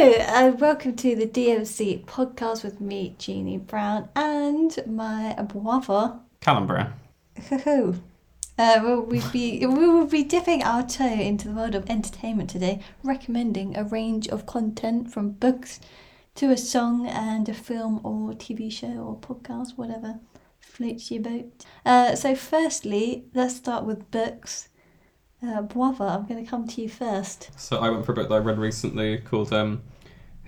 and welcome to the DMC podcast with me, Jeannie Brown, and my brother. Callum Brown. Hoo-hoo. Uh, well, we'll be, we will be dipping our toe into the world of entertainment today, recommending a range of content from books to a song and a film or TV show or podcast, whatever floats your boat. Uh, so, firstly, let's start with books. Uh, brother, I'm going to come to you first. So I went for a book that I read recently called um,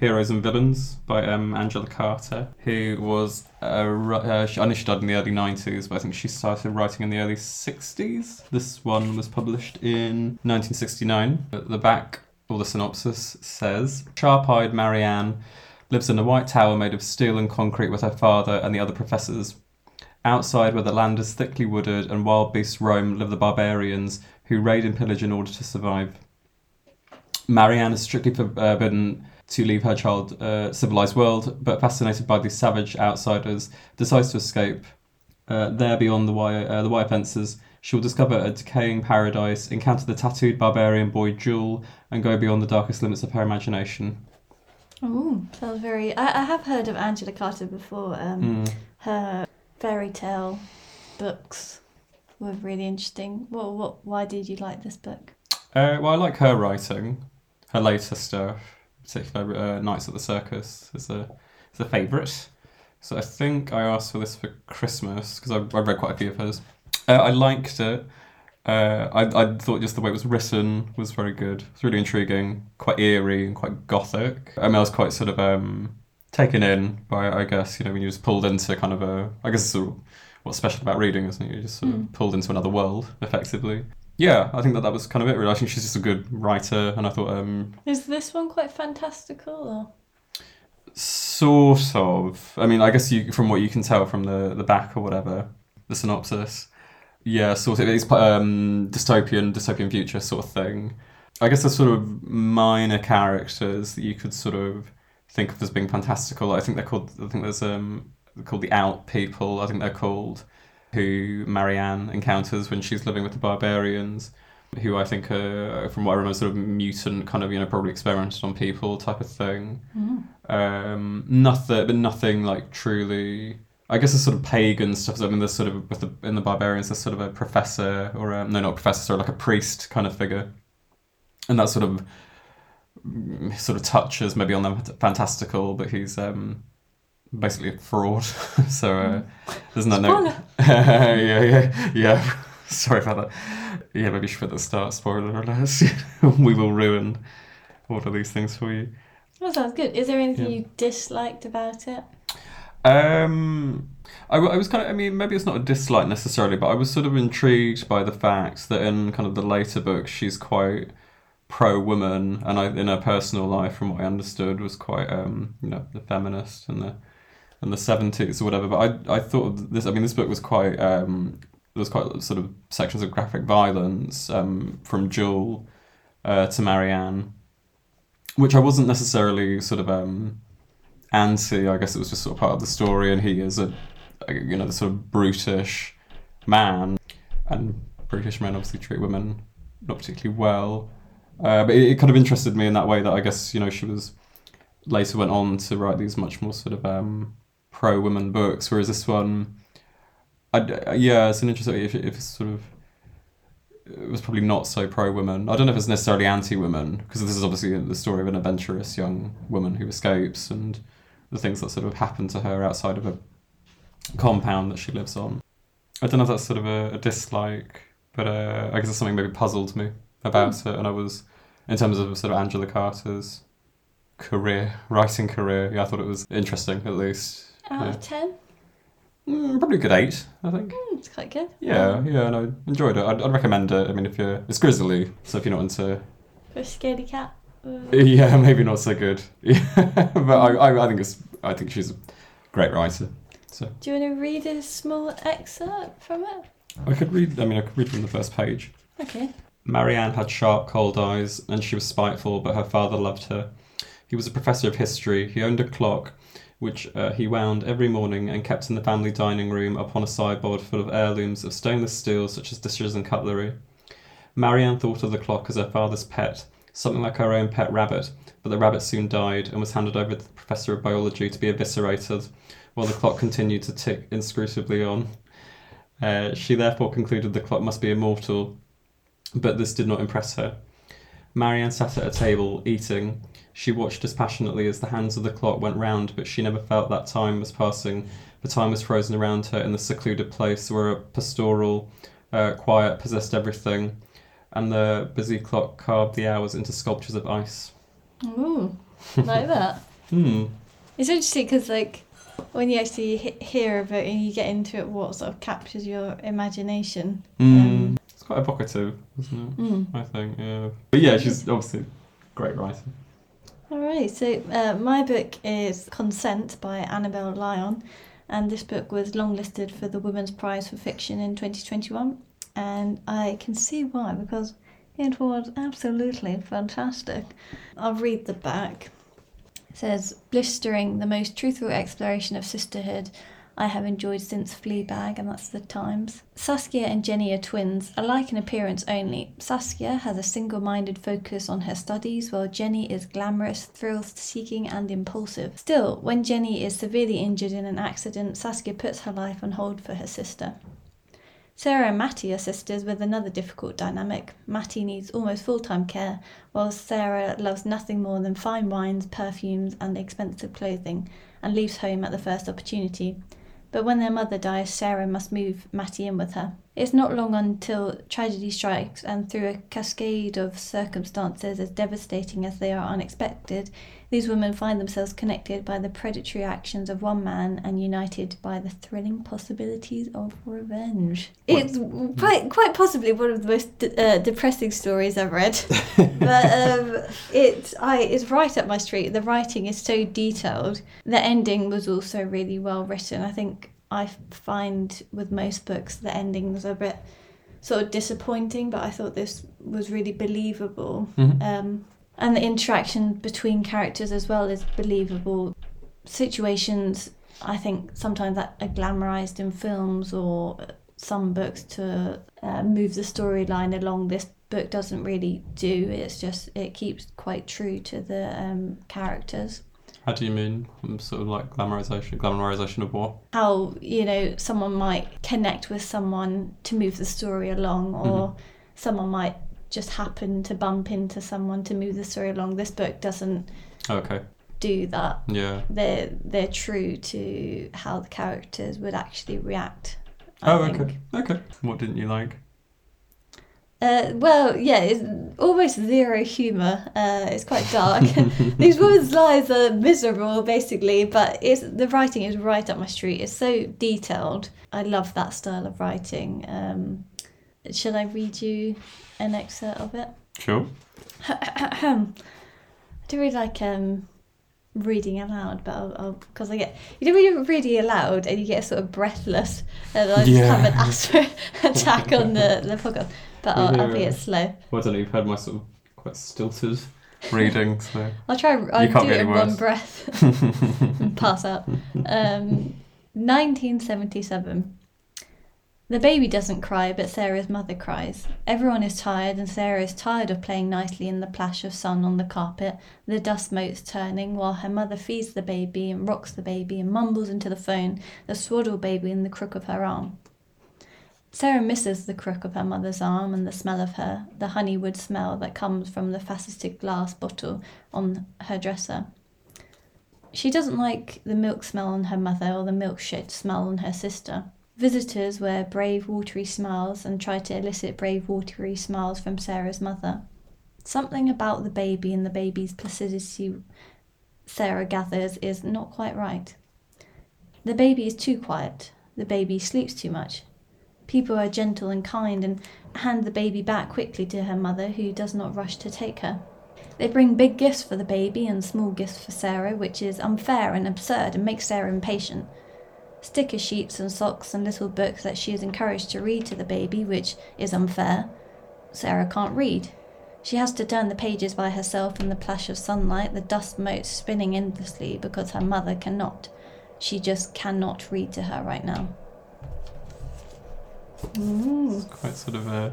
Heroes and Villains by um, Angela Carter, who was a, uh, I know she died in the early 90s, but I think she started writing in the early 60s. This one was published in 1969. At the back, or the synopsis says Sharp-eyed Marianne lives in a white tower made of steel and concrete with her father and the other professors. Outside, where the land is thickly wooded and wild beasts roam, live the barbarians who raid and pillage in order to survive. Marianne is strictly forbidden to leave her child uh, civilized world, but fascinated by these savage outsiders, decides to escape. Uh, there, beyond the wire, uh, the wire fences, she will discover a decaying paradise, encounter the tattooed barbarian boy Jewel, and go beyond the darkest limits of her imagination. Oh, sounds very. I, I have heard of Angela Carter before. Um, Mm. Her fairy tale books were really interesting. What, what, why did you like this book? Uh, well, I like her writing. Her later stuff, particularly uh, Nights at the Circus, is a is a favourite. So I think I asked for this for Christmas because I, I read quite a few of hers. Uh, I liked it. Uh, I, I thought just the way it was written was very good. It's really intriguing, quite eerie and quite gothic. I mean, I was quite sort of um, taken in by, I guess, you know, when you're just pulled into kind of a, I guess sort of what's special about reading, isn't it? You're just sort Mm. of pulled into another world, effectively. Yeah, I think that that was kind of it. Really, I think she's just a good writer, and I thought, um, Is this one quite fantastical? Or? sort of. I mean, I guess you, from what you can tell from the the back or whatever, the synopsis, yeah, sort of. It's um, dystopian, dystopian future sort of thing. I guess the sort of minor characters that you could sort of think of as being fantastical. I think they're called. I think there's um, they're called the Out People. I think they're called who Marianne encounters when she's living with the barbarians. Who I think are, from what I remember, sort of mutant, kind of you know probably experimented on people type of thing. Mm. Um, nothing, but nothing like truly. I guess it's sort of pagan stuff. I mean, there's sort of with the in the barbarians, there's sort of a professor or a, no, not a professor, sorry, like a priest kind of figure, and that sort of mm, sort of touches maybe on the fantastical, but he's um, basically a fraud. so uh, there's no no. Spoiler. yeah, yeah, yeah. Sorry about that. Yeah, maybe you should put the start spoiler alert. we will ruin all of these things for you. That sounds good. Is there anything Yeah. you disliked about it? Um, I, I was kind of, I mean, maybe it's not a dislike necessarily, but I was sort of intrigued by the fact that in kind of the later books, she's quite pro woman, and I, in her personal life, from what I understood, was quite, um, you know, the feminist in the in the seventies or whatever. But I, I thought this, I mean, this book was quite, um, there was quite sort of sections of graphic violence, um, from Jewel, uh, to Marianne, which I wasn't necessarily sort of, um anti. I guess it was just sort of part of the story, and he is a, a you know, the sort of brutish man, and British men obviously treat women not particularly well. Uh, but it, it kind of interested me in that way that I guess you know she was later went on to write these much more sort of um, pro women books, whereas this one, I, yeah, it's an interesting if, if it's sort of it was probably not so pro women. I don't know if it's necessarily anti women because this is obviously the story of an adventurous young woman who escapes and the things that sort of happen to her outside of a compound that she lives on. I don't know if that's sort of a, a dislike, but uh, I guess it's something maybe puzzled me about it. And I was, in terms of sort of Angela Carter's career, writing career, yeah, I thought it was interesting at least. Out Yeah. of 10? Mm, probably a good eight, I think. Mm, it's quite good. Yeah, yeah, and I enjoyed it. I'd, I'd recommend it. I mean, if you're, it's grizzly, so if you're not into, a scaredy cat. Uh, yeah, maybe not so good. Yeah, but I, I, I think it's, I think she's a great writer. So Do you want to read a small excerpt from it? I could read. I mean, I could read from the first page. Okay. Marianne had sharp, cold eyes, and she was spiteful, but her father loved her. He was a professor of history. He owned a clock, which uh, he wound every morning and kept in the family dining room upon a sideboard full of heirlooms of stainless steel, such as dishes and cutlery. Marianne thought of the clock as her father's pet, something like her own pet rabbit, but the rabbit soon died and was handed over to the professor of biology to be eviscerated, while the clock continued to tick inscrutably on. Uh, she therefore concluded the clock must be immortal, but this did not impress her. Marianne sat at a table, eating. She watched as passionately as the hands of the clock went round, but she never felt that time was passing. The time was frozen around her in the secluded place where a pastoral uh, quiet possessed everything, and the busy clock carved the hours into sculptures of ice. Ooh, like that. Hmm. It's interesting because, like, when you actually he- hear of it and you get into it, what sort of captures your imagination. Mm. it's quite evocative, isn't it? Mm. I think, yeah. But yeah, she's obviously a great writer. All right, so uh, my book is Consent by Annabel Lyon, and this book was longlisted for the Women's Prize for Fiction in 2021, and I can see why because it was absolutely fantastic. I'll read the back. It says, blistering, the most truthful exploration of sisterhood I have enjoyed since Fleabag, and that's the Times. Saskia and Jenny are twins, alike in appearance only. Saskia has a single minded focus on her studies, while Jenny is glamorous, thrill seeking, and impulsive. Still, when Jenny is severely injured in an accident, Saskia puts her life on hold for her sister. Sarah and Matty are sisters with another difficult dynamic. Matty needs almost full time care, while Sarah loves nothing more than fine wines, perfumes, and expensive clothing, and leaves home at the first opportunity. But when their mother dies, Sarah must move Matty in with her. It's not long until tragedy strikes, and through a cascade of circumstances as devastating as they are unexpected, these women find themselves connected by the predatory actions of one man and united by the thrilling possibilities of revenge. It's quite, quite possibly one of the most de- uh, depressing stories I've read, but um, it I it's right up my street. The writing is so detailed. The ending was also really well written. I think I find with most books the endings are a bit sort of disappointing, but I thought this was really believable. Mhm. Um, and the interaction between characters as well is believable. Situations, I think, sometimes that are glamorized in films or some books to uh, move the storyline along. This book doesn't really do. It's just it keeps quite true to the um, characters. How do you mean? Sort of like glamorization? Glamorization of what? How you know someone might connect with someone to move the story along, or someone might just happen to bump into someone to move the story along. This book doesn't Okay. do that. Yeah. They're they're true to how the characters would actually react. I Oh, think. okay. Okay. What didn't you like? Uh, well, yeah, it's almost zero humour. Uh, it's quite dark. These women's lives are miserable, basically, but it's the writing is right up my street. It's so detailed. I love that style of writing. Um, shall I read you an excerpt of it? Sure. I do really like um, reading aloud, but I'll because I get you know when you're reading aloud and you get sort of breathless, and I just Yeah. have an asthma attack on the the podcast. But I'll, I'll be it slow. Well, I don't know. You've had my sort of quite stilted reading, so. I'll try. I'll can't do it in any one breath and pass out. Um, 1977. The baby doesn't cry, but Sarah's mother cries. Everyone is tired, and Sarah is tired of playing nicely in the plash of sun on the carpet, the dust motes turning, while her mother feeds the baby and rocks the baby and mumbles into the phone, the swaddle baby in the crook of her arm. Sarah misses the crook of her mother's arm and the smell of her, the honeywood smell that comes from the faceted glass bottle on her dresser. She doesn't like the milk smell on her mother or the milk shit smell on her sister. Visitors wear brave, watery smiles and try to elicit brave, watery smiles from Sarah's mother. Something about the baby and the baby's placidity, Sarah gathers, is not quite right. The baby is too quiet. The baby sleeps too much. People are gentle and kind and hand the baby back quickly to her mother, who does not rush to take her. They bring big gifts for the baby and small gifts for Sarah, which is unfair and absurd and makes Sarah impatient. Sticker sheets and socks and little books that she is encouraged to read to the baby, which is unfair. Sarah can't read. She has to turn the pages by herself in the plash of sunlight, the dust motes spinning endlessly because her mother cannot. She just cannot read to her right now. Ooh. Quite sort of uh,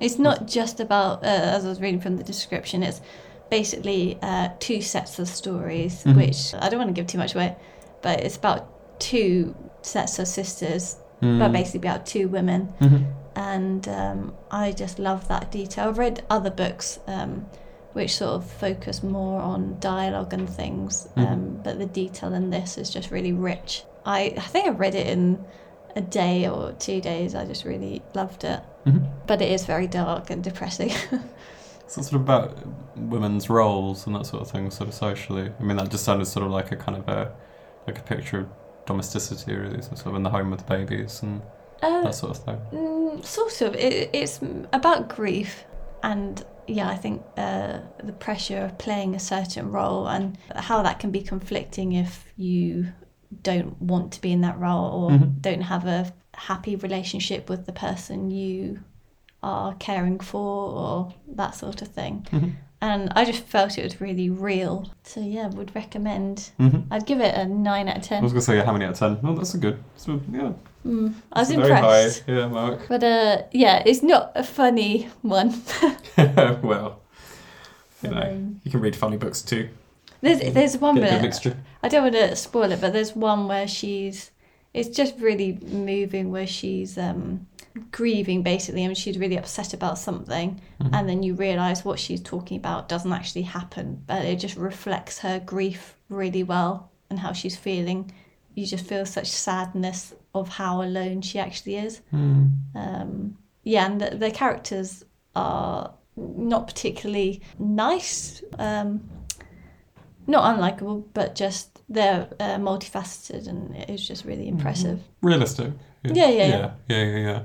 It's not just about, uh, as I was reading from the description, it's basically uh, two sets of stories, Mhm. which I don't want to give too much away, but it's about two sets of sisters, Mm. but basically about two women. Mhm. And um, I just love that detail. I've read other books um, which sort of focus more on dialogue and things, um, but the detail in this is just really rich. I, I think I read it in a day or two days. I just really loved it. Mhm. But it is very dark and depressing. So it's sort of about women's roles and that sort of thing, sort of socially. I mean, that just sounded sort of like a kind of a like a picture of domesticity, really, so sort of in the home with babies and uh, that sort of thing. Mm, sort of. It, it's about grief, and yeah, I think uh, the pressure of playing a certain role and how that can be conflicting if you don't want to be in that role or Mhm. don't have a happy relationship with the person you are caring for or that sort of thing. Mhm. And I just felt it was really real. So yeah, would recommend. Mhm. I'd give it a nine out of ten. I was gonna say how many out of ten. Oh, that's a good. So, yeah, Mm, I was a very impressed. high. Yeah, mark. But uh, yeah, it's not a funny one. well, you know, Um, you can read funny books too. there's there's one Get a bit. mixture. I don't want to spoil it, but there's one where she's. It's just really moving where she's um, grieving basically, and she's really upset about something, Mhm. and then you realise what she's talking about doesn't actually happen, but it just reflects her grief really well and how she's feeling. You just feel such sadness of how alone she actually is. Mm. Um, yeah, and the, the characters are not particularly nice, um, not unlikable, but just they're uh, multifaceted and it's just really impressive. Realistic. Yeah, yeah, yeah. yeah, yeah, yeah. yeah.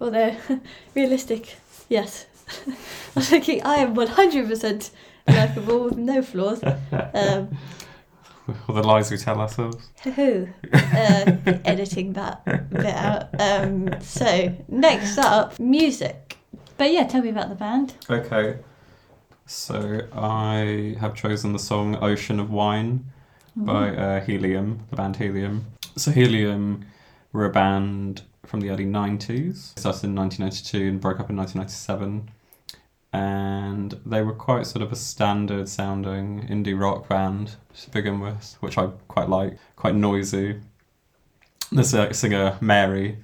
Although, realistic, yes. I was thinking I am 100% likable with no flaws. Um, All the lies we tell ourselves. Hoo-hoo. uh, editing that bit out. Um, so, next up, music. But yeah, tell me about the band. Okay. So I have chosen the song Ocean of Wine by uh, Helium, the band Helium. So Helium were a band from the early 90s. Started in 1992 and broke up in 1997. And they were quite sort of a standard sounding indie rock band to begin with, which I quite like, quite noisy. There's a singer, Mary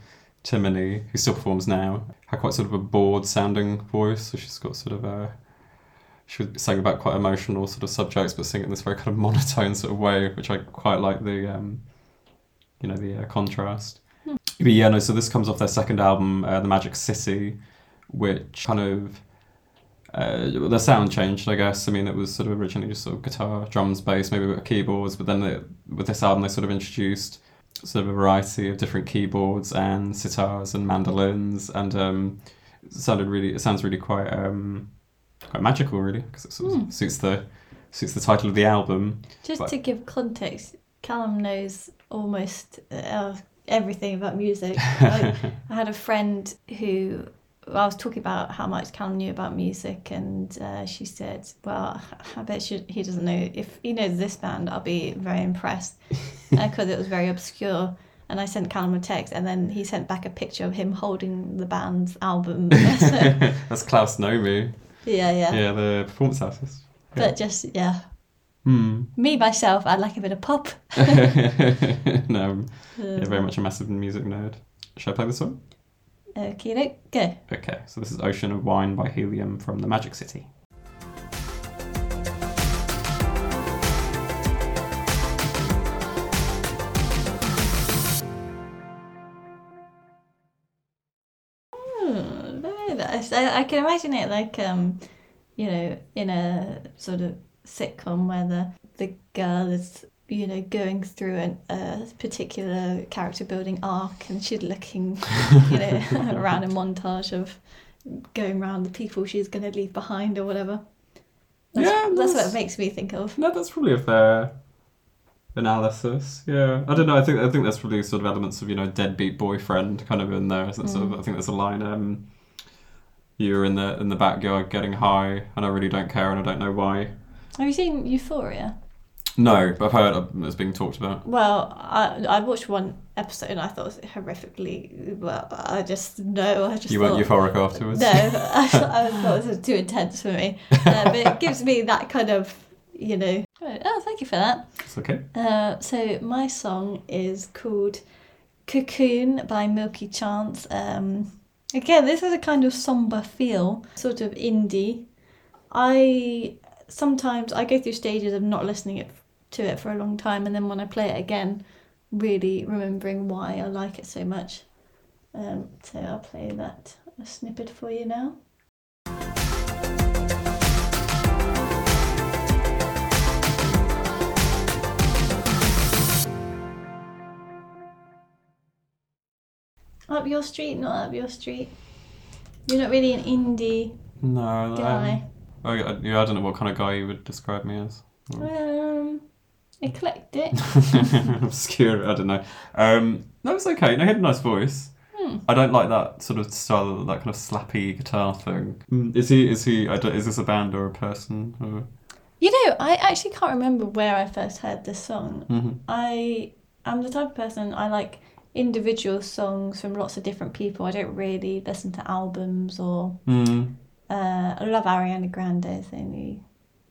Timony, who still performs now, had quite sort of a bored sounding voice, so she's got sort of a she was saying about quite emotional sort of subjects, but singing in this very kind of monotone sort of way, which I quite like the, um, you know, the uh, contrast. But yeah, no. So this comes off their second album, uh, The Magic City, which kind of uh, the sound changed, I guess. I mean, it was sort of originally just sort of guitar, drums, bass, maybe a bit of keyboards, but then they, with this album, they sort of introduced sort of a variety of different keyboards and sitars and mandolins, and um, it sounded really. It sounds really quite. Um, quite magical, really, because it sort of Hmm. suits the suits the title of the album. Just But- to give context, Callum knows almost uh, everything about music. I, I had a friend who I was talking about how much Callum knew about music, and uh, she said, "Well, I bet she, he doesn't know. If he knows this band, I'll be very impressed because it was very obscure." And I sent Callum a text, and then he sent back a picture of him holding the band's album. That's Klaus Nomi, yeah, yeah, yeah, the performance artist. But just yeah, Hmm. me myself, I'd like a bit of pop. no, yeah, very much a massive music nerd. Should I play this one? Okay, go. Okay, so this is Ocean of Wine by Helium from the Magic City. Very nice. I, I can imagine it like um, you know, in a sort of sitcom where the the girl is you know going through an, a particular character building arc and she's looking you know around a montage of going around the people she's going to leave behind or whatever. That's, Yeah, that's what it makes me think of. No, that's probably a fair analysis. Yeah, I don't know. I think I think there's probably sort of elements of you know deadbeat boyfriend kind of in there. Isn't it? Sort of, I think there's a line. Um, you're in the in the backyard getting high, and I really don't care, and I don't know why. Have you seen Euphoria? No, but I've heard it's being talked about. Well, I I watched one episode and I thought it was horrifically. Well, I just no, I just You thought, weren't euphoric afterwards. No, I, I thought it was too intense for me. Uh, but it gives me that kind of, you know. Oh, thank you for that. It's okay. Uh, so my song is called "Cocoon" by Milky Chance. Um, again, this is a kind of somber feel, sort of indie. I sometimes I go through stages of not listening it, to it for a long time, and then when I play it again, really remembering why I like it so much. Um, so I'll play that a snippet for you now. Up your street, not up your street. You're not really an indie No, guy. I, I, yeah, I don't know what kind of guy you would describe me as. Um, eclectic. Obscure, I don't know. Um, no, it's okay. No, he had a nice voice. Hmm. I don't like that sort of style, that kind of slappy guitar thing. Mm, Is he? Is he? I don't, is this a band or a person? Or, You know, I actually can't remember where I first heard this song. Mhm. I am the type of person I like individual songs from lots of different people. I don't really listen to albums or. Mm. Uh, I love Ariana Grande. Is the only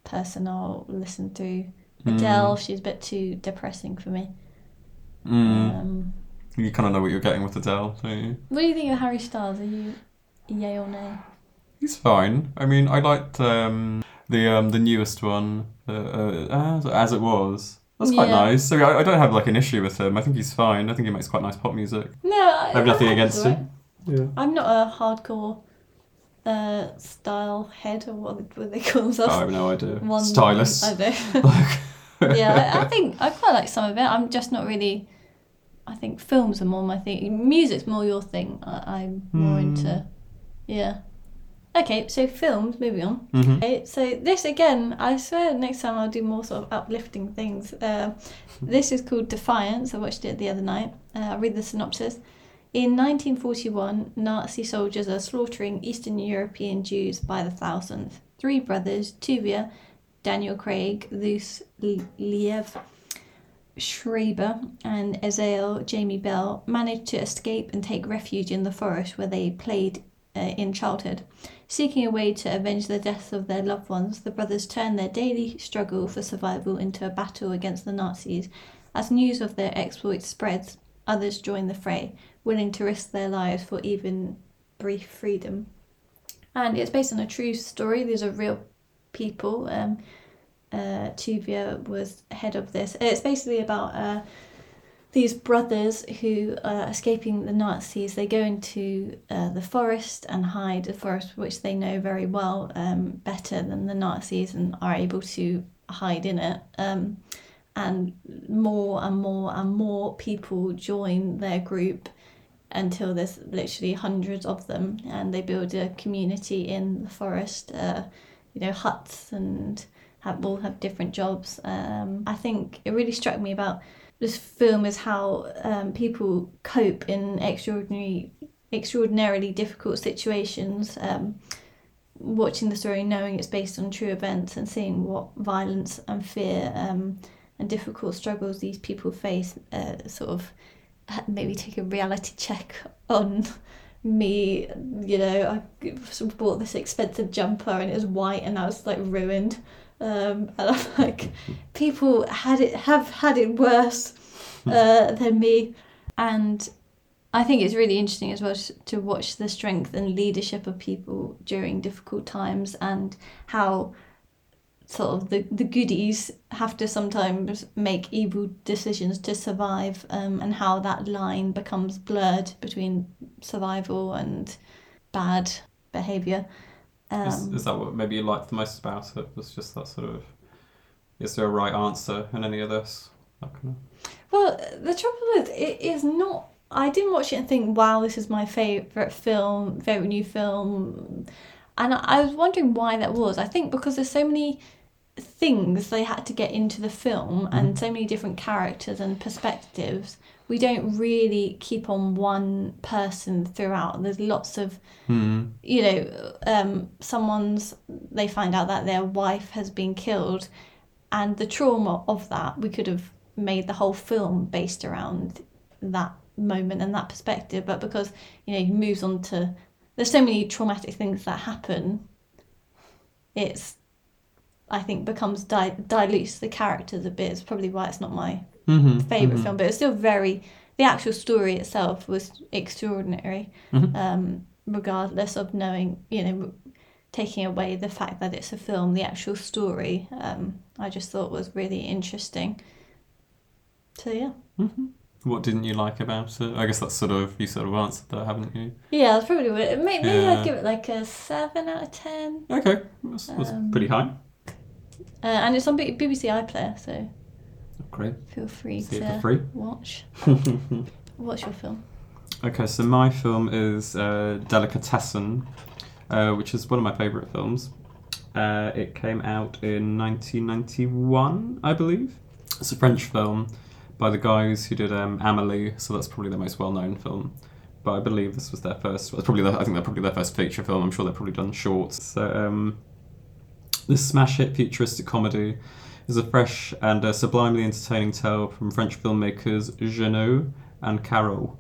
person I'll listen to. Mm. Adele, she's a bit too depressing for me. Mm. Um, You kind of know what you're getting with Adele, don't you? what do you think of Harry Styles? Are you yay or nay? He's fine. I mean, I liked um, the um, the newest one, uh, uh, as, as it was. That's quite Yeah. nice. So I, I don't have like an issue with him. I think he's fine. I think he makes quite nice pop music. No, I, I have nothing against it's him. Yeah. I'm not a hardcore uh, style head or what, what they call themselves. I have no idea. One- Stylist. I don't. yeah, I, I think I quite like some of it. I'm just not really. I think films are more my thing. Music's more your thing. I, I'm more Hmm. into. Yeah. Okay, so films. Moving on. Mhm. Okay, so this again, I swear next time I'll do more sort of uplifting things. Uh, this is called Defiance. I watched it the other night. Uh, I'll read the synopsis. In 1941, Nazi soldiers are slaughtering Eastern European Jews by the thousands. Three brothers, Tuvia, Daniel Craig, Zus Liev Schreiber, and Asael Jamie Bell, managed to escape and take refuge in the forest where they played uh, in childhood. Seeking a way to avenge the deaths of their loved ones, the brothers turn their daily struggle for survival into a battle against the Nazis. As news of their exploits spreads, others join the fray, willing to risk their lives for even brief freedom. And it's based on a true story. These are real people. Um, uh, Tuvia was head of this. It's basically about uh, these brothers who are escaping the Nazis. They go into uh, the forest and hide, the forest which they know very well, um, better than the Nazis, and are able to hide in it. Um, and more and more and more people join their group until there's literally hundreds of them, and they build a community in the forest. Uh, you know, huts and have all have different jobs. Um, I think it really struck me about this film is how um, people cope in extraordinary, extraordinarily difficult situations. Um, watching the story, knowing it's based on true events, and seeing what violence and fear um, and difficult struggles these people face, uh, sort of maybe take a reality check on me. You know, I bought this expensive jumper and it was white, and I was like ruined. Um, and I'm like, people had it have had it worse uh, than me, and I think it's really interesting as well to watch the strength and leadership of people during difficult times and how sort of the, the goodies have to sometimes make evil decisions to survive um, and how that line becomes blurred between survival and bad behaviour. Um, is, is that what maybe you liked the most about it? Was just that sort of. Is there a right answer in any of this? Kind of. Well, the trouble is, it is not. I didn't watch it and think, "Wow, this is my favorite film, favorite new film," and I was wondering why that was. I think because there's so many things they had to get into the film and so many different characters and perspectives. We don't really keep on one person throughout. There's lots of Hmm. you know, um, someone's they find out that their wife has been killed, and the trauma of that, we could have made the whole film based around that moment and that perspective. But because you know he moves on to, there's so many traumatic things that happen. It's, I think, becomes di- dilutes the characters a bit. It's probably why it's not my Mm-hmm. favorite film, but it's still very. The actual story itself was extraordinary, Mhm. um, regardless of knowing, you know, taking away the fact that it's a film. The actual story, um, I just thought was really interesting. So yeah, What didn't you like about it? I guess that's sort of you sort of answered that, haven't you? yeah, that's probably what. Maybe, maybe Yeah. I'd give it like a seven out of ten, Okay, that's, that's Um, pretty high. Uh, and it's on B- BBC iPlayer, so Great. feel free See to free. watch. What's your film? Okay, so my film is uh, Delicatessen, uh, which is one of my favourite films. Uh, it came out in 1991, I believe. It's a French film by the guys who did um, Amelie, so that's probably their most well-known film. But I believe this was their first. Well, probably their, I think they're probably their first feature film. I'm sure they've probably done shorts. So um, this smash hit futuristic comedy is a fresh and uh, sublimely entertaining tale from French filmmakers Jeunet and Caro.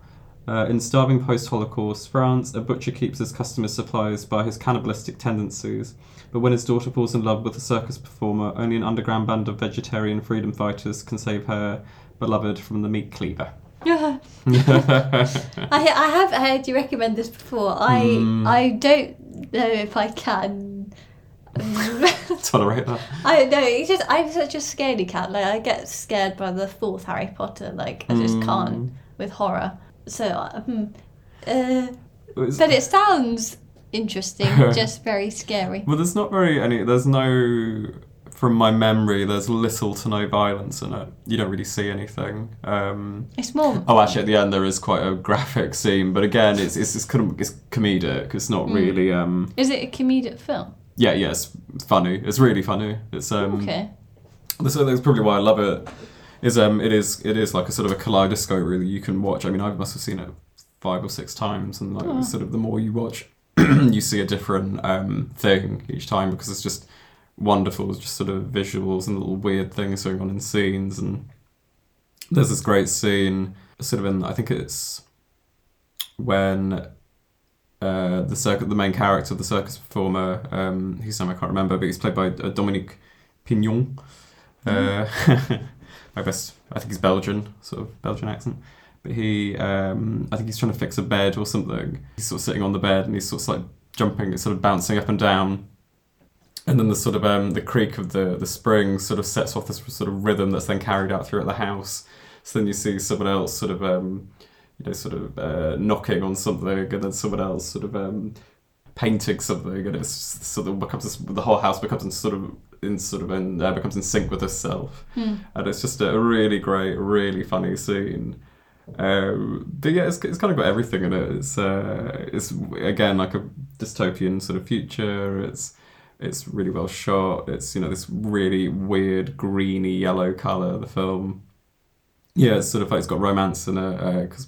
Uh, in starving post Holocaust France, a butcher keeps his customers supplies by his cannibalistic tendencies. But when his daughter falls in love with a circus performer, only an underground band of vegetarian freedom fighters can save her beloved from the meat cleaver. I, I have heard you recommend this before. I Mm. I don't know if I can. Tolerate that. I don't know. It's just I'm such a scaredy cat. Like I get scared by the fourth Harry Potter. Like I just Mm. can't with horror. So uh, hmm. uh, It's- but it sounds interesting. just very scary. Well, there's not very any. There's no. From my memory, there's little to no violence in it. You don't really see anything. Um, It's more. oh, actually, at the end there is quite a graphic scene, but again, it's it's it's, it's comedic. It's not Mm. really. Um, Is it a comedic film? Yeah, yeah, it's funny. It's really funny. It's um. Okay. So that's probably why I love it. Is um, it is it is like a sort of a kaleidoscope really. You can watch. I mean, I must have seen it five or six times, and like Oh. sort of the more you watch, you see a different um thing each time because it's just wonderful. It's just sort of visuals and little weird things going on in scenes, and there's this great scene sort of in I think it's when. Uh, the circuit, the main character, the circus performer, um, whose name I can't remember, but he's played by uh, Dominique Pignon. Uh, I guess I think he's Belgian, sort of Belgian accent. But he, um, I think he's trying to fix a bed or something. He's sort of sitting on the bed and he's sort of like jumping, sort of bouncing up and down. And then the sort of um, the creak of the the spring sort of sets off this sort of rhythm that's then carried out throughout the house. So then you see someone else sort of um, you know sort of uh, knocking on something, and then someone else sort of um, painting something, and it's sort of becomes the whole house becomes in sort of in sort of in uh, becomes in sync with itself, Hmm. and it's just a really great, really funny scene. Um, but yeah, it's, it's kind of got everything in it. It's uh, it's again like a dystopian sort of future. It's it's really well shot. It's you know this really weird greeny yellow color. The film, yeah, it's sort of like it's got romance in it because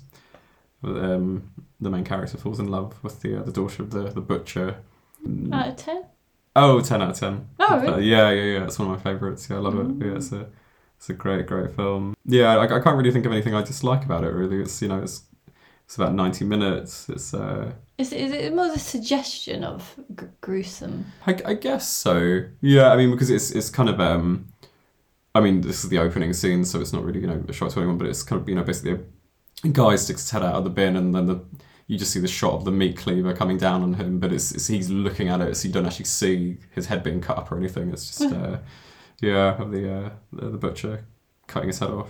um, the main character falls in love with the uh, the daughter of the the butcher. Out of ten. Oh, 10 out of 10. Oh, really? Uh, yeah, yeah, yeah. It's one of my favourites. Yeah, I love it. Yeah, it's a, it's a great, great film. Yeah, I, I can't really think of anything I dislike about it, really. It's, you know, it's it's about 90 minutes. It's, uh, Is it, is it more the suggestion of gr- gruesome? I, I guess so. Yeah, I mean, because it's, it's kind of, um, I mean, this is the opening scene, so it's not really, you know, a shock to anyone, but it's kind of, you know, basically a guy sticks his head out of the bin and then the, you just see the shot of the meat cleaver coming down on him, but it's, it's he's looking at it, so you don't actually see his head being cut up or anything. It's just, uh, yeah, of the, uh, the the butcher cutting his head off.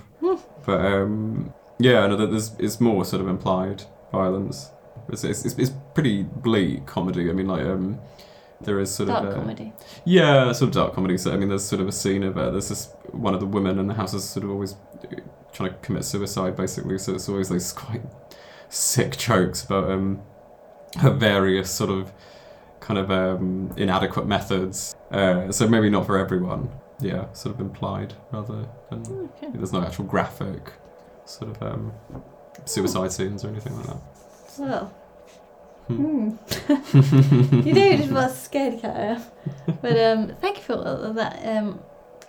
But um, yeah, no, there- there's it's more sort of implied violence. It's, it's, it's, it's pretty bleak comedy. I mean, like um, there is sort Dark of uh, comedy. yeah, sort of dark comedy. So I mean, there's sort of a scene of uh, there's this one of the women in the house is sort of always trying to commit suicide, basically. So it's always those quite sick jokes about um, her various sort of kind of um, inadequate methods. Uh, so maybe not for everyone. Yeah, sort of implied rather than Okay. there's no actual graphic sort of um, suicide scenes or anything like that. Well. Hmm. Hmm. you know just what a scared cat I am. But um, thank you for all of that. Um,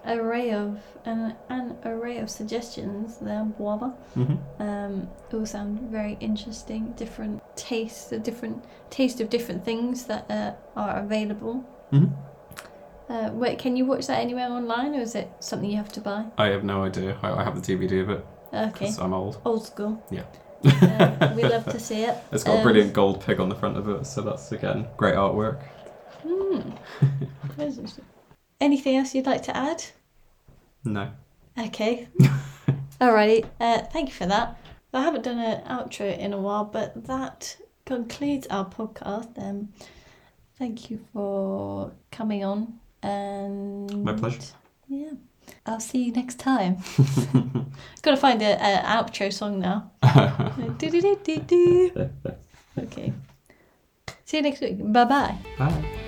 array of an, an array of suggestions there, Boaba. hmm Um, all sound very interesting. Different tastes, a different taste of different things that uh, are available. Mhm. Uh, wait, can you watch that anywhere online, or is it something you have to buy? I have no idea. I, I have the DVD of it Okay, I'm old. old school. Yeah. Uh, we love to see it. It's got a Um, brilliant gold pig on the front of it, so that's again great artwork. Interesting. Anything else you'd like to add? No. Okay. Alrighty. Uh, thank you for that. I haven't done an outro in a while, but that concludes our podcast. Um, thank you for coming on. And My pleasure. Yeah. I'll see you next time. Got to find a, a outro song now. Okay. See you next week. Bye bye. Bye.